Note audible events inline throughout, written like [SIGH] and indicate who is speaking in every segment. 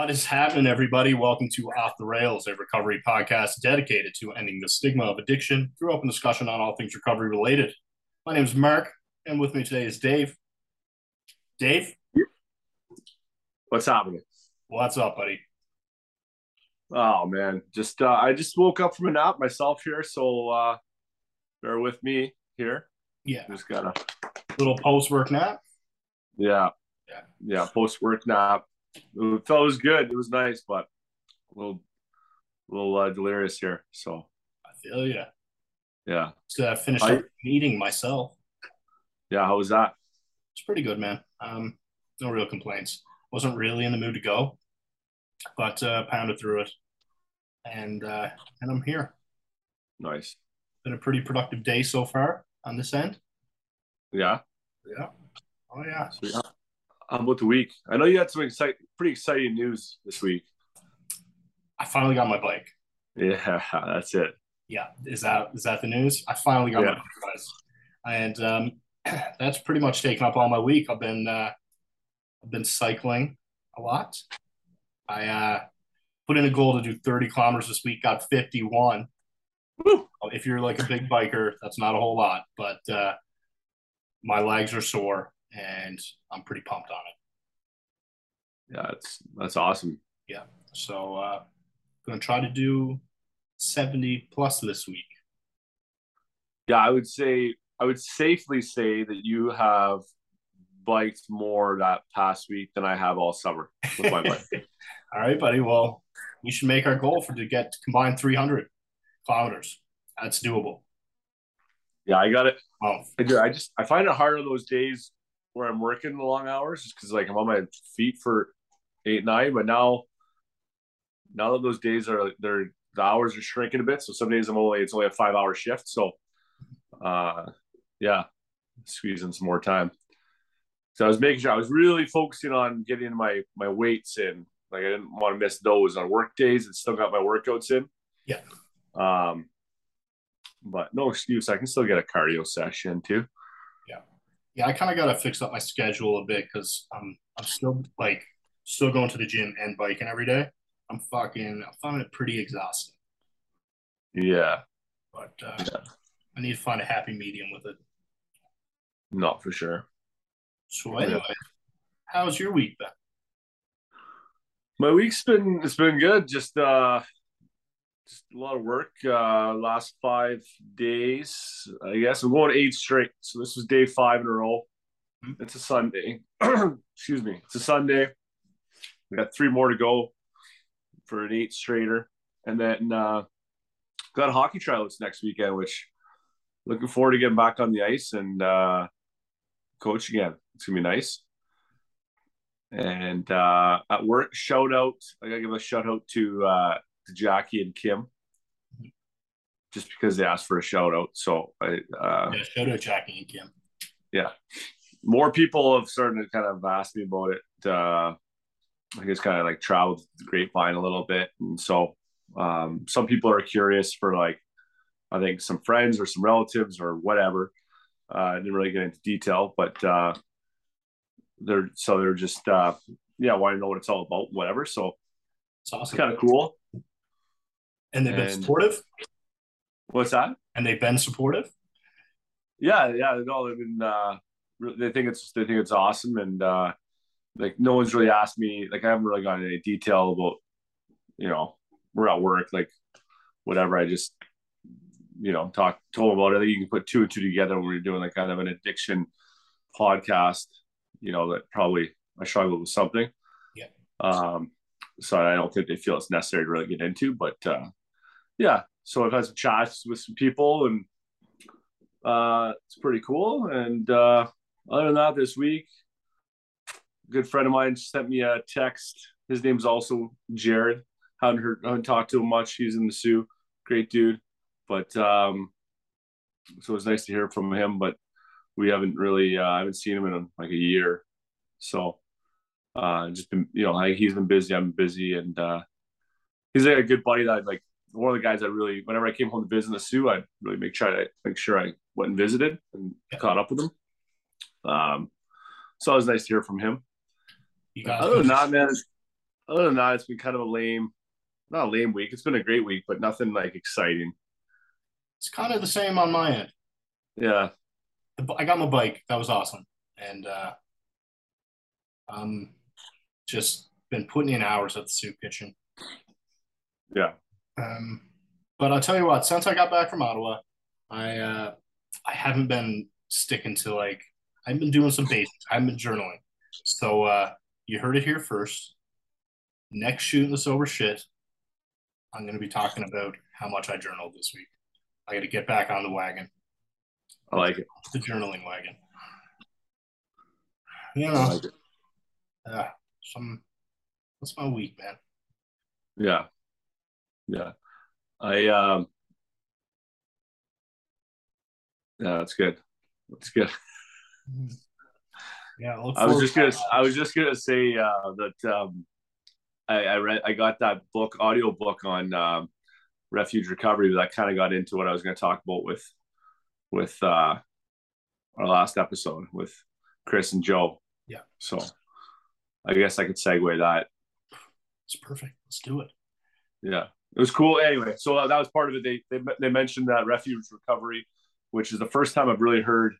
Speaker 1: What is happening, everybody? Welcome to Off the Rails, a recovery podcast dedicated to ending the stigma of addiction through open discussion on all things recovery related. My name is Mark, and with me today is Dave. Dave,
Speaker 2: What's happening?
Speaker 1: what's up, buddy?
Speaker 2: Oh man, just uh, I just woke up from a nap myself here, so uh, bear with me here.
Speaker 1: Yeah,
Speaker 2: Just got a
Speaker 1: little post work nap.
Speaker 2: yeah,
Speaker 1: Yeah.
Speaker 2: yeah, post work nap. It felt it was good. It was nice, but a little, a little uh, delirious here. So
Speaker 1: I feel you.
Speaker 2: yeah,
Speaker 1: So I finished
Speaker 2: I-
Speaker 1: up meeting myself.
Speaker 2: yeah. How was that?
Speaker 1: It's pretty good, man. Um, no real complaints. Wasn't really in the mood to go, but uh, pounded through it, and uh, and I'm here.
Speaker 2: Nice.
Speaker 1: Been a pretty productive day so far on this end.
Speaker 2: Yeah.
Speaker 1: Yeah. Oh yeah.
Speaker 2: So, yeah. How about the week? I know you had some excite, pretty exciting news this week.
Speaker 1: I finally got my bike.
Speaker 2: Yeah, [LAUGHS] that's it.
Speaker 1: Yeah. Is that is that the news? I finally got my bike, guys. And um, [CLEARS THROAT] that's pretty much taken up all my week. I've been uh, I've been cycling a lot. I uh, put in a goal to do 30 kilometers this week. Got 51.
Speaker 2: Woo.
Speaker 1: If you're like a big biker, that's not a whole lot, but uh, my legs are sore and I'm pretty pumped on it.
Speaker 2: Yeah, that's that's awesome.
Speaker 1: Yeah, so uh gonna try to do 70 plus this week.
Speaker 2: Yeah, I would say I would safely say that you have biked more that past week than I have all summer with my bike. [LAUGHS]
Speaker 1: All right, buddy. Well, we should make our goal for to get to combine 300 kilometers. That's doable.
Speaker 2: yeah, I got it.
Speaker 1: Oh,
Speaker 2: I do. I just I find it hard on those days where I'm working the long hours, just because like I'm on my feet for eight nine. But now, now that those days are they're the hours are shrinking a bit, so some days I'm only it's only a five hour shift. So, uh, yeah, squeezing some more time. So I was making sure I was really focusing on getting my my weights in. Like I didn't want to miss those on work days and still got my workouts in.
Speaker 1: Yeah.
Speaker 2: Um, but no excuse. I can still get a cardio session too.
Speaker 1: Yeah. I kind of got to fix up my schedule a bit because I'm I'm still like still going to the gym and biking every day. I'm fucking I'm finding it pretty exhausting,
Speaker 2: Yeah,
Speaker 1: but uh,
Speaker 2: Yeah.
Speaker 1: I need to find a happy medium with it.
Speaker 2: not for sure.
Speaker 1: So anyway, how's your week been?
Speaker 2: My week's been it's been good. Just uh just a lot of work. Uh last five days. I guess I'm going eight straight. So this was day five in a row.
Speaker 1: Mhm.
Speaker 2: It's a Sunday. [CLEARS THROAT] Excuse me. It's a Sunday. We got three more to go for an eight straighter. And then uh got hockey tryouts next weekend, which looking forward to getting back on the ice and uh coach again. It's gonna be nice. And uh, at work, shout out. I gotta give a shout out to uh, to Jackie and Kim, just because they asked for a shout out. So I, uh,
Speaker 1: Yeah, shout out Jackie and Kim.
Speaker 2: Yeah, more people have started to kind of ask me about it. Uh, I guess kind of like traveled the grapevine a little bit, and so um, some people are curious for like I think some friends or some relatives or whatever. Uh, I didn't really get into detail, but uh, they're so they're just uh, yeah, want to know what it's all about, whatever. So
Speaker 1: It's
Speaker 2: it's
Speaker 1: awesome.
Speaker 2: kind of cool.
Speaker 1: And they've been supportive.
Speaker 2: What's that?
Speaker 1: And they've been supportive.
Speaker 2: Yeah, yeah, no, they've been uh, they think it's they think it's awesome, and uh, like no one's really asked me like I haven't really into any detail about you know we're at work like whatever. I just you know talk told them about it. I think you can put two and two together when we're doing like kind of an addiction podcast. You know that probably I struggle with something.
Speaker 1: Yeah.
Speaker 2: Um. So I don't think they feel it's necessary to really get into, but uh, yeah. So I've had some chats with some people and uh, it's pretty cool. And uh, other than that, this week, a good friend of mine sent me a text. His name's also Jared. Haven't heard, haven't talked to him much. He's in the Soo, great dude. But um, so it was nice to hear from him. But we haven't really, uh, I haven't seen him in like a year. So uh, just been, you know, he's been busy. I'm busy, and uh, he's like a good buddy that I'd like one of the guys I really, whenever I came home to visit the Soo, I'd really make sure I make sure I went and visited and caught up with him. Um, so it was nice to hear from him. Other than that, man, other than that, it's been kind of a lame, not a lame week. It's been a great week, but nothing like exciting.
Speaker 1: It's kind of the same on my end.
Speaker 2: Yeah.
Speaker 1: I got my bike. That was awesome. And uh um just been putting in hours at the soup kitchen.
Speaker 2: Yeah.
Speaker 1: Um but I'll tell you what, since I got back from Ottawa, I uh I haven't been sticking to like I've been doing some basics. I've been journaling. So uh you heard it here first. Next shooting the sober shit, I'm gonna be talking about how much I journaled this week. I got to get back on the wagon.
Speaker 2: I like it.
Speaker 1: The journaling wagon. You know, like it. uh, some. That's my week, man.
Speaker 2: Yeah, yeah. I um. Yeah, that's good. That's good.
Speaker 1: Yeah,
Speaker 2: I was just gonna. I was just gonna say uh, that um, I, I read. I got that book, audio book on um, refuge recovery but that kind of got into what I was going to talk about with with uh, our last episode with Chris and Jo.
Speaker 1: Yeah.
Speaker 2: So I guess I could segue that.
Speaker 1: It's perfect. Let's do it.
Speaker 2: Yeah, it was cool. Anyway, so that was part of it. They they they mentioned that refuge recovery, which is the first time I've really heard.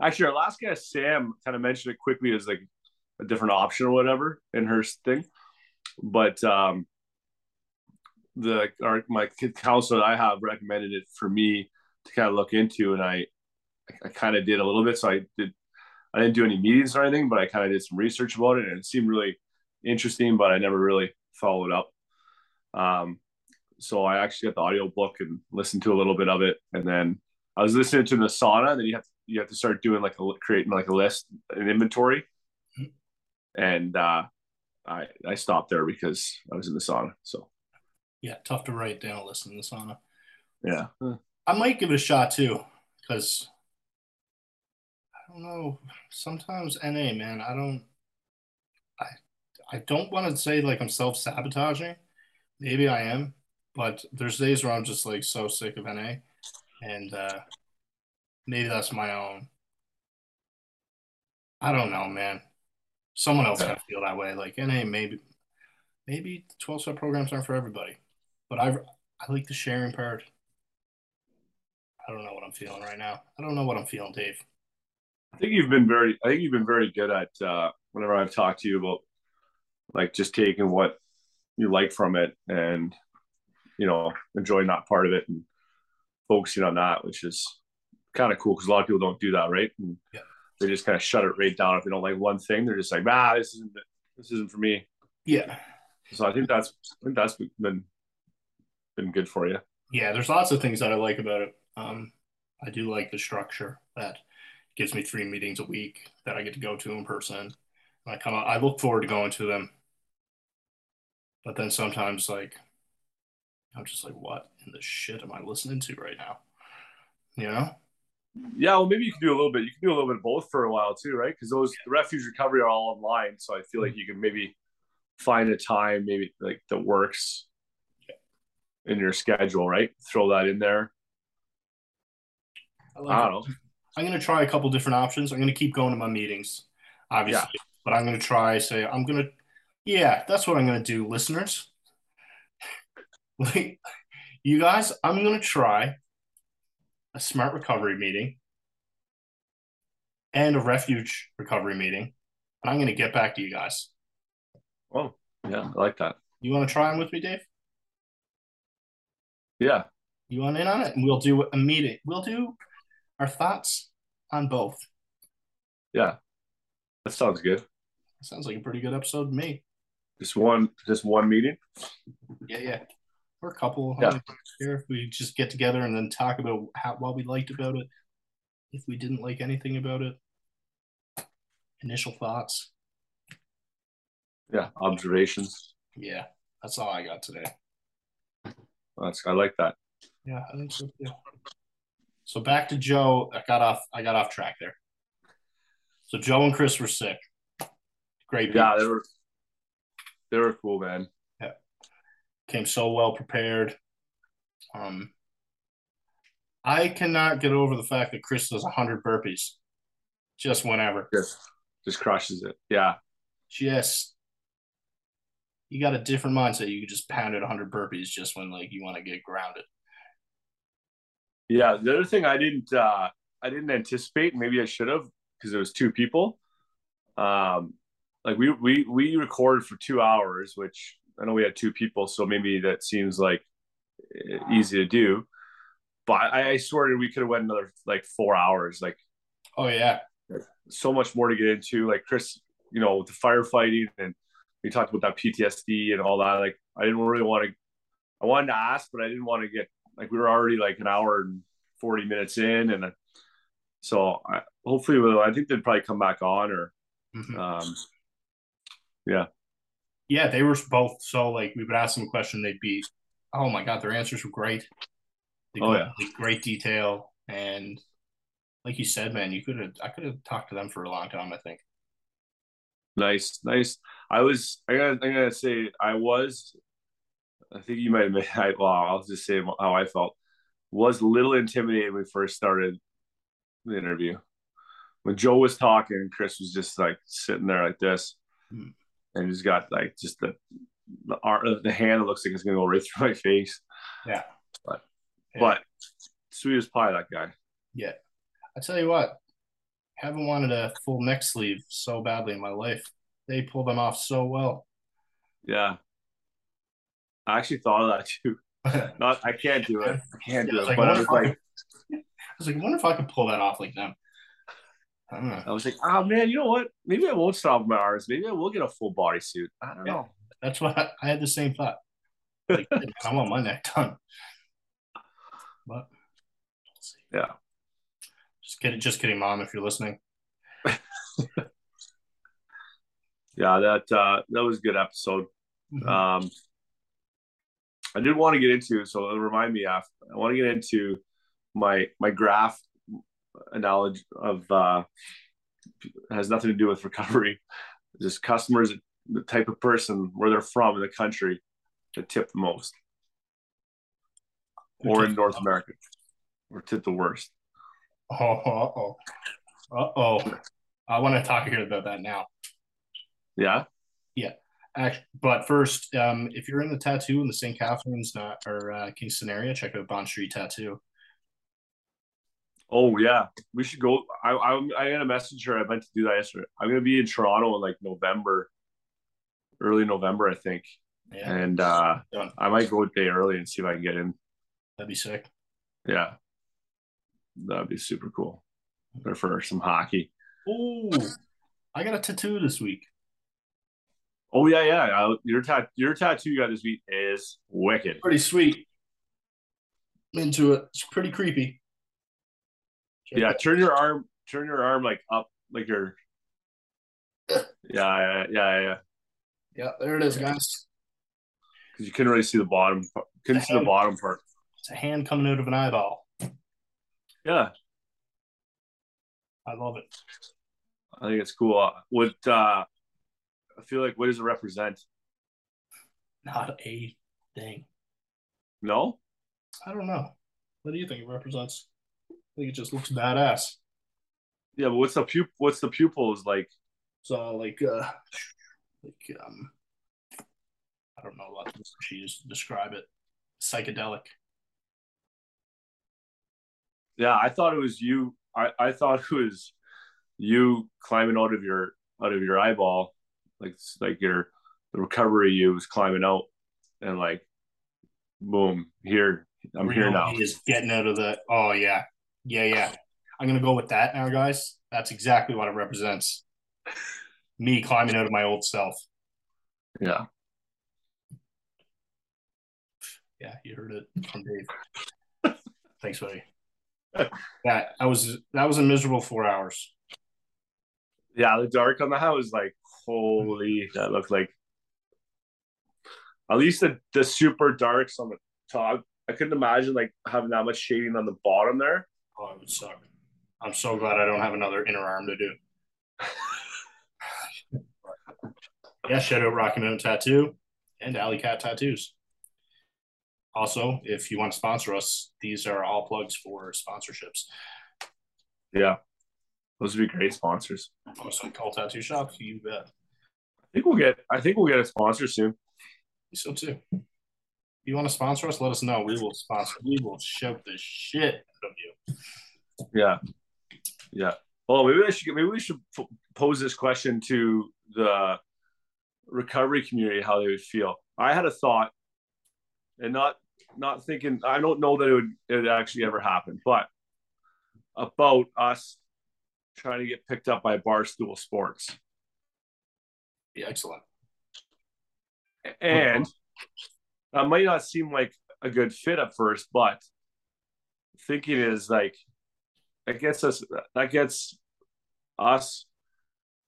Speaker 2: Actually, our last guest Sam kind of mentioned it quickly as like a different option or whatever in her thing, but um, the our my counselor I have recommended it for me to kind of look into, and I I kind of did a little bit. So I did I didn't do any meetings or anything, but I kind of did some research about it, and it seemed really interesting. But I never really followed up. Um, so I actually got the audio book and listened to a little bit of it, and then I was listening to the sauna. And then you have to, you have to start doing like a creating like a list, an inventory, and uh, I I stopped there because I was in the sauna. So
Speaker 1: yeah, tough to write down a list in the sauna.
Speaker 2: Yeah.
Speaker 1: I might give it a shot too, because I don't know. Sometimes NA, man, I don't I I don't want to say like I'm self-sabotaging. Maybe I am, but there's days where I'm just like so sick of NA. And uh maybe that's my own. I don't know, man. Someone else gotta feel that way. Like NA maybe maybe the 12 step programs aren't for everybody but I I like the sharing part. I don't know what I'm feeling right now. I don't know what I'm feeling, Dave.
Speaker 2: I think you've been very. I think you've been very good at uh, whenever I've talked to you about like just taking what you like from it and you know enjoying that part of it and focusing on that, which is kind of cool because a lot of people don't do that, right? And
Speaker 1: yeah.
Speaker 2: They just kind of shut it right down if they don't like one thing. They're just like, ah, this isn't this isn't for me.
Speaker 1: Yeah.
Speaker 2: So I think that's I think that's been been good for you.
Speaker 1: Yeah, there's lots of things that I like about it. Um, I do like the structure that gives me three meetings a week that I get to go to in person. I come out, I look forward to going to them. But then sometimes like I'm just like, what in the shit am I listening to right now? You know?
Speaker 2: Yeah, well, maybe you can do a little bit. You can do a little bit of both for a while too, right? Because those the refuge recovery are all online, so I feel like you can maybe find a time maybe like that works in your schedule, right? Throw that in there.
Speaker 1: I, I don't know. I'm going to try a couple different options. I'm going to keep going to my meetings, obviously, yeah. but I'm going to try say I'm going to, yeah, that's what I'm going to do, listeners. Like, you guys, I'm going to try a smart recovery meeting and a refuge recovery meeting, and I'm going to get back to you guys.
Speaker 2: Oh, yeah, I like that.
Speaker 1: You want to try them with me, Dave?
Speaker 2: Yeah.
Speaker 1: You want in on it? And we'll do a meeting. We'll do our thoughts on both.
Speaker 2: Yeah. That sounds good.
Speaker 1: Sounds like a pretty good episode to me.
Speaker 2: Just one just one meeting?
Speaker 1: Yeah, yeah. Or a couple.
Speaker 2: Yeah.
Speaker 1: Here if we just get together and then talk about how what we liked about it. If we didn't like anything about it. Initial thoughts.
Speaker 2: Yeah, observations.
Speaker 1: Yeah, that's all I got today.
Speaker 2: That's I like that.
Speaker 1: Yeah, I think so too. So back to Jo. I got off. I got off track there. So Jo and Chris were sick. Great.
Speaker 2: People. Yeah, they were. They were cool, man.
Speaker 1: Came so well prepared. Um, I cannot get over the fact that Chris does hundred burpees, just whenever.
Speaker 2: Just, just crushes it. Yeah.
Speaker 1: Just you got a different mindset. You could just pound it 100 burpees just when like you want to get grounded.
Speaker 2: Yeah, the other thing I didn't uh I didn't anticipate, maybe I should have because it was two people. Um like we we we recorded for 2 hours, which I know we had two people, so maybe that seems like easy to do. But I, I swear we could have went another like 4 hours like
Speaker 1: Oh yeah.
Speaker 2: So much more to get into like Chris, you know, with the firefighting and we talked about that PTSD and all that. Like I didn't really want to I wanted to ask, but I didn't want to get like we were already like an hour and 40 minutes in and so I, hopefully we'll, I think they'd probably come back on or mm-hmm. um yeah
Speaker 1: yeah they were both so like we would ask them a question they'd be oh my god their answers were great. They
Speaker 2: oh yeah.
Speaker 1: like, great detail and like you said man you could have I could have talked to them for a long time I think.
Speaker 2: Nice nice. I was I gotta, I gotta say I was I think you might have made [LAUGHS] I, well I'll just say how I felt. Was a little intimidated when we first started the interview. When Jo was talking, Chris was just like sitting there like this, mm. And he's got like just the the art of uh, the hand that looks like it's gonna go right [LAUGHS] through my face.
Speaker 1: Yeah,
Speaker 2: but yeah. but sweet as pie, that guy.
Speaker 1: Yeah, I tell you what, haven't wanted a full neck sleeve so badly in my life. They pull them off so well.
Speaker 2: Yeah, I actually thought of that [LAUGHS] too. [LAUGHS] Not, I can't do it. I can't do it. Like, but I was like,
Speaker 1: I was like, I wonder if I could pull that off like them.
Speaker 2: I. I was like, oh man, you know what? Maybe I won't stop my arms. Maybe I will get a full body suit. I don't yeah. know.
Speaker 1: That's why I, I, had the same thought. [LAUGHS] Like, I want my neck done. But
Speaker 2: yeah.
Speaker 1: Just kidding, just kidding, mom, if you're listening. [LAUGHS]
Speaker 2: yeah, that uh that was a good episode. Mm-hmm. Um I did want to get into, so remind me of, I want to get into my my graph analogy of uh, has nothing to do with recovery. Just customers, the type of person where they're from in the country that tip the most, or in North America, or tip the worst.
Speaker 1: Oh, uh oh, uh oh. I want to talk here about that now.
Speaker 2: Yeah.
Speaker 1: Yeah. But first, um, if you're in the tattoo in the St. Catharines not, or uh, Kingston area, check out Bond Street Tattoo.
Speaker 2: Oh yeah, we should go. I I I got a message her. I meant to do that yesterday. I'm gonna be in Toronto in like November, early November, I think. Yeah. And uh, Done. I might go a day early and see if I can get in.
Speaker 1: That'd be sick.
Speaker 2: Yeah, that'd be super cool. Or for some hockey.
Speaker 1: Oh, I got a tattoo this week.
Speaker 2: Oh yeah, yeah. Uh, your tat your tattoo you got this week is wicked.
Speaker 1: Pretty sweet. Into it. It's pretty creepy.
Speaker 2: Yeah, turn your arm, turn your arm like up, like your. [LAUGHS] yeah, yeah, yeah, yeah.
Speaker 1: Yeah, there it is, guys.
Speaker 2: Because you couldn't really see the bottom. Couldn't see hand, the bottom part.
Speaker 1: It's a hand coming out of an eyeball.
Speaker 2: Yeah.
Speaker 1: I love it.
Speaker 2: I think it's cool. What uh I feel like what does it represent?
Speaker 1: Not a thing.
Speaker 2: No?
Speaker 1: I don't know. What do you think it represents? I think it just looks badass.
Speaker 2: Yeah, but what's the pup what's the pupils like?
Speaker 1: So like uh like um I don't know what she used to describe it. Psychedelic.
Speaker 2: Yeah, I thought it was you I, I thought it was you climbing out of your out of your eyeball like like your the recovery you was climbing out and like boom here i'm here now
Speaker 1: is getting out of the oh yeah yeah yeah. I'm gonna go with that now guys. That's exactly what it represents. Me climbing out of my old self.
Speaker 2: Yeah.
Speaker 1: Yeah you heard it from dave. [LAUGHS] Thanks buddy. That that was that was a miserable four hours.
Speaker 2: Yeah the dark on the house like holy, that looked like at least the, the super darks on the top. I couldn't imagine like having that much shading on the bottom there.
Speaker 1: Oh, it would suck. I'm so glad I don't have another inner arm to do. [LAUGHS] yeah, shout out Rocky Mountain Tattoo and Alley Cat Tattoos. Also, if you want to sponsor us, these are all plugs for sponsorships.
Speaker 2: Yeah, those would be great sponsors.
Speaker 1: Oh, also, call tattoo shop. You bet.
Speaker 2: I think we'll get. I think we'll get a sponsor soon.
Speaker 1: So too. If you want to sponsor us, let us know. We will sponsor. We will show the shit out of you.
Speaker 2: Yeah, yeah. Well, maybe I should maybe we should pose this question to the recovery community how they would feel. I had a thought, and not not thinking. I don't know that it would it would actually ever happen, but about us trying to get picked up by Barstool Sports.
Speaker 1: Yeah, excellent.
Speaker 2: And that might not seem like a good fit at first, but thinking is like that gets us that gets us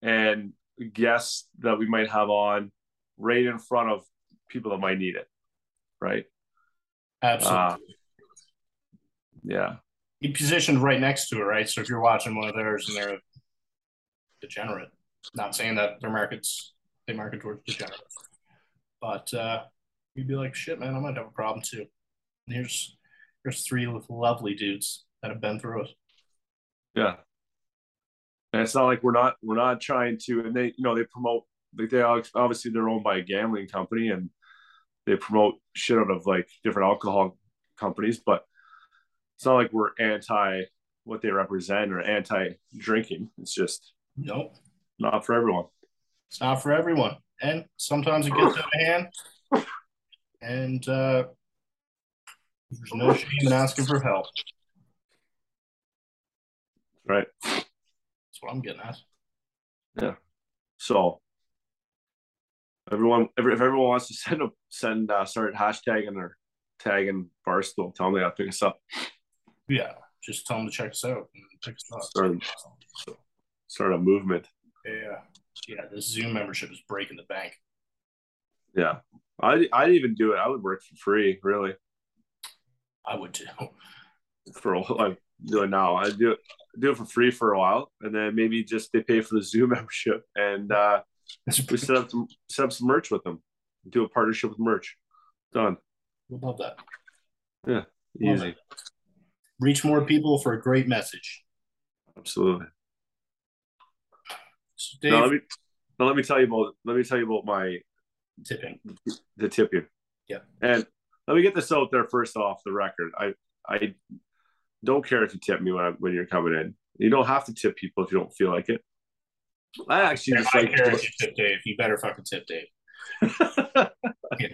Speaker 2: and guests that we might have on right in front of people that might need it. Right.
Speaker 1: Absolutely. Uh,
Speaker 2: yeah.
Speaker 1: You positioned right next to it, right? So if you're watching one of theirs and they're degenerate, not saying that their markets they market towards degenerate, but uh, you'd be like, shit, man, I might have a problem too. And here's here's three lovely dudes that have been through it.
Speaker 2: Yeah. And it's not like we're not we're not trying to and they you know they promote like they obviously they're owned by a gambling company and they promote shit out of like different alcohol companies, but it's not like we're anti what they represent or anti drinking. It's just
Speaker 1: nope,
Speaker 2: not for everyone.
Speaker 1: It's not for everyone, and sometimes it gets out of hand. And uh, there's no shame in asking for help.
Speaker 2: Right.
Speaker 1: That's what I'm getting at.
Speaker 2: Yeah. So everyone, if everyone wants to [LAUGHS] send a send uh, start hashtagging or tagging Barstool, tell them they got to pick us up.
Speaker 1: Yeah, just tell them to check us out and pick us up.
Speaker 2: Start, start a movement.
Speaker 1: Yeah, yeah. The Zoom membership is breaking the bank.
Speaker 2: Yeah, I I'd even do it. I would work for free, really.
Speaker 1: I would too.
Speaker 2: For a while, I'm doing now. I do it do it for free for a while, and then maybe just they pay for the Zoom [LAUGHS] membership, and uh, we set up some set up some merch with them. Do a partnership with merch. Done.
Speaker 1: we love that.
Speaker 2: Yeah, easy.
Speaker 1: Reach more people for a great message.
Speaker 2: Absolutely. So Dave, now let me now let me tell you about let me tell you about my
Speaker 1: tipping.
Speaker 2: The tipping.
Speaker 1: Yeah.
Speaker 2: And let me get this out there first off the record. I I don't care if you tip me when I, when you're coming in. You don't have to tip people if you don't feel like it. I actually just
Speaker 1: I like care if you tip Dave. You better fucking tip Dave. [LAUGHS]
Speaker 2: yeah.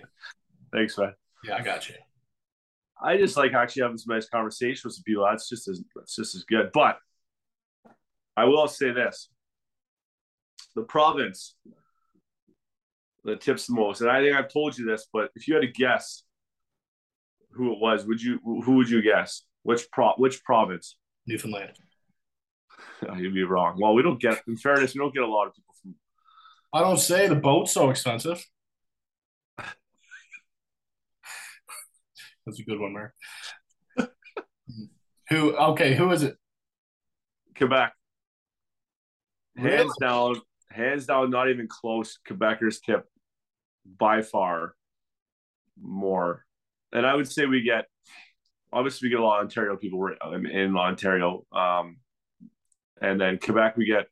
Speaker 2: Thanks, man.
Speaker 1: Yeah, I got you.
Speaker 2: I just like actually having some nice conversations with people. That's just as that's just as good. But I will say this: the province that tips the most, and I think I've told you this, but if you had to guess who it was, would you? Who would you guess? Which pro? Which province?
Speaker 1: Newfoundland. [LAUGHS]
Speaker 2: You'd be wrong. Well, we don't get. In fairness, we don't get a lot of people from.
Speaker 1: I don't say the boat's so expensive. That's a good one, Mark. [LAUGHS] who? Okay, who is it?
Speaker 2: Quebec. Hands down, hands down, not even close. Quebecers tip by far more, and I would say we get. Obviously, we get a lot of Ontario people in in Ontario, um, and then Quebec we get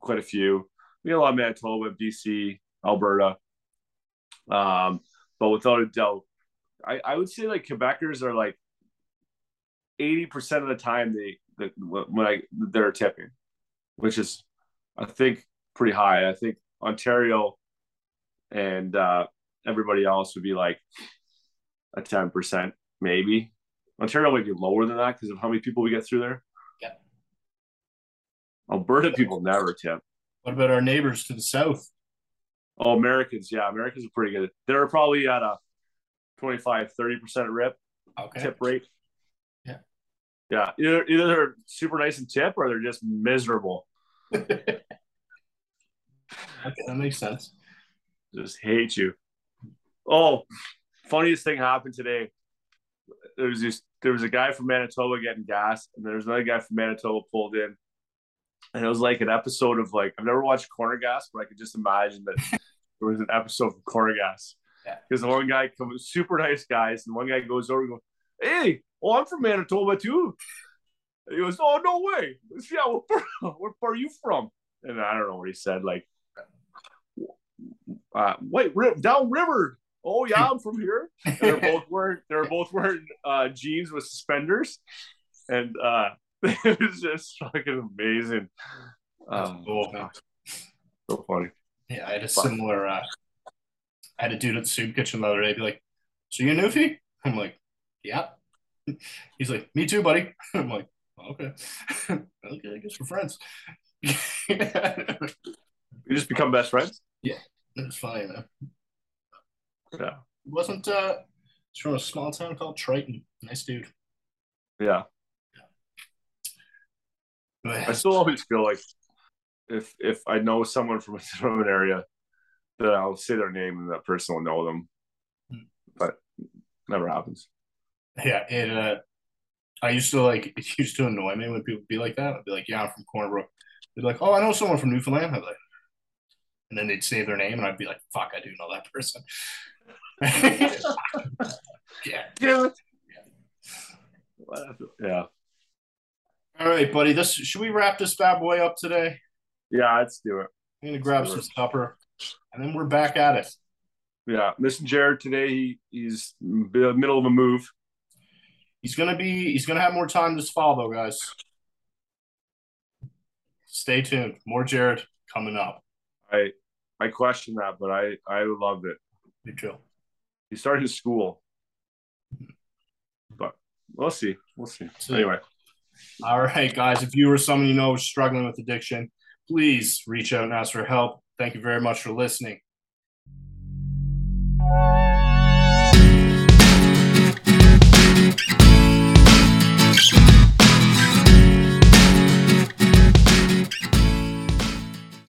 Speaker 2: quite a few. We get a lot of Manitoba, BC, Alberta, um, but without a doubt, I, I would say like Quebecers are like eighty percent of the time they, they when I they're tipping, which is I think pretty high. I think Ontario and uh, everybody else would be like a ten percent maybe. Ontario might be lower than that because of how many people we get through there.
Speaker 1: Yeah.
Speaker 2: Alberta people never tip.
Speaker 1: What about our neighbors to the south?
Speaker 2: Oh, Americans. Yeah, Americans are pretty good. They're probably at a 25, 30% rip
Speaker 1: okay.
Speaker 2: tip rate.
Speaker 1: Yeah.
Speaker 2: Yeah. Either, either they're super nice and tip or they're just miserable. [LAUGHS]
Speaker 1: okay, that makes sense.
Speaker 2: Just hate you. Oh, funniest thing happened today. There was this, there was a guy from Manitoba getting gas, and there was another guy from Manitoba pulled in. And it was like an episode of like I've never watched Corner Gas, but I could just imagine that [LAUGHS] there was an episode of Corner Gas because the one guy comes, super nice guys, and one guy goes over and goes, "Hey, well I'm from Manitoba too." And he goes, "Oh, no way! Yeah, what part, what part are you from?" And I don't know what he said, like, uh, "Wait, down river." Oh yeah, I'm from here. They're both [LAUGHS] wearing they're both wearing uh, jeans with suspenders, and uh, [LAUGHS] it was just fucking amazing. Um,
Speaker 1: Cool.
Speaker 2: so funny.
Speaker 1: Yeah, I had a
Speaker 2: Fuck.
Speaker 1: similar. Uh, I had a dude at the soup kitchen the other day be like, "So you a newfie?" I'm like, "Yeah." [LAUGHS] He's like, "Me too, buddy." I'm like, "Okay, okay, I guess we're friends."
Speaker 2: You just become best friends.
Speaker 1: Yeah, it's funny, man.
Speaker 2: Yeah,
Speaker 1: Wasn't uh, it's from a small town called Triton. Nice dude.
Speaker 2: yeah. Yeah. I still always feel like if if I know someone from [LAUGHS] from an area, that I'll say their name and that person will know them,
Speaker 1: Hmm.
Speaker 2: but never happens.
Speaker 1: Yeah, it. Uh, I used to like. [LAUGHS] It used to annoy me when people be like that. I'd be like, "Yeah, I'm from Corner Brook. They'd be like, "Oh, I know someone from Newfoundland." I'd be like, and then they'd say their name, and I'd be like, "Fuck, I do know that person." Yeah.
Speaker 2: It. Yeah,
Speaker 1: All right, buddy. This should we wrap this bad boy up today?
Speaker 2: yeah. Let's do it.
Speaker 1: I'm gonna grab some supper, and then we're back at it.
Speaker 2: Yeah, missing Jared today. He he's in the middle of a move.
Speaker 1: He's gonna be. He's gonna have more time this fall, though, guys. Stay tuned. More Jared coming up.
Speaker 2: I I question that, but I I loved it.
Speaker 1: Me too.
Speaker 2: He started his school, but we'll see. We'll see.
Speaker 1: See.
Speaker 2: Anyway,
Speaker 1: All right, guys. If you or someone you know is struggling with addiction, please reach out and ask for help. Thank you very much for listening.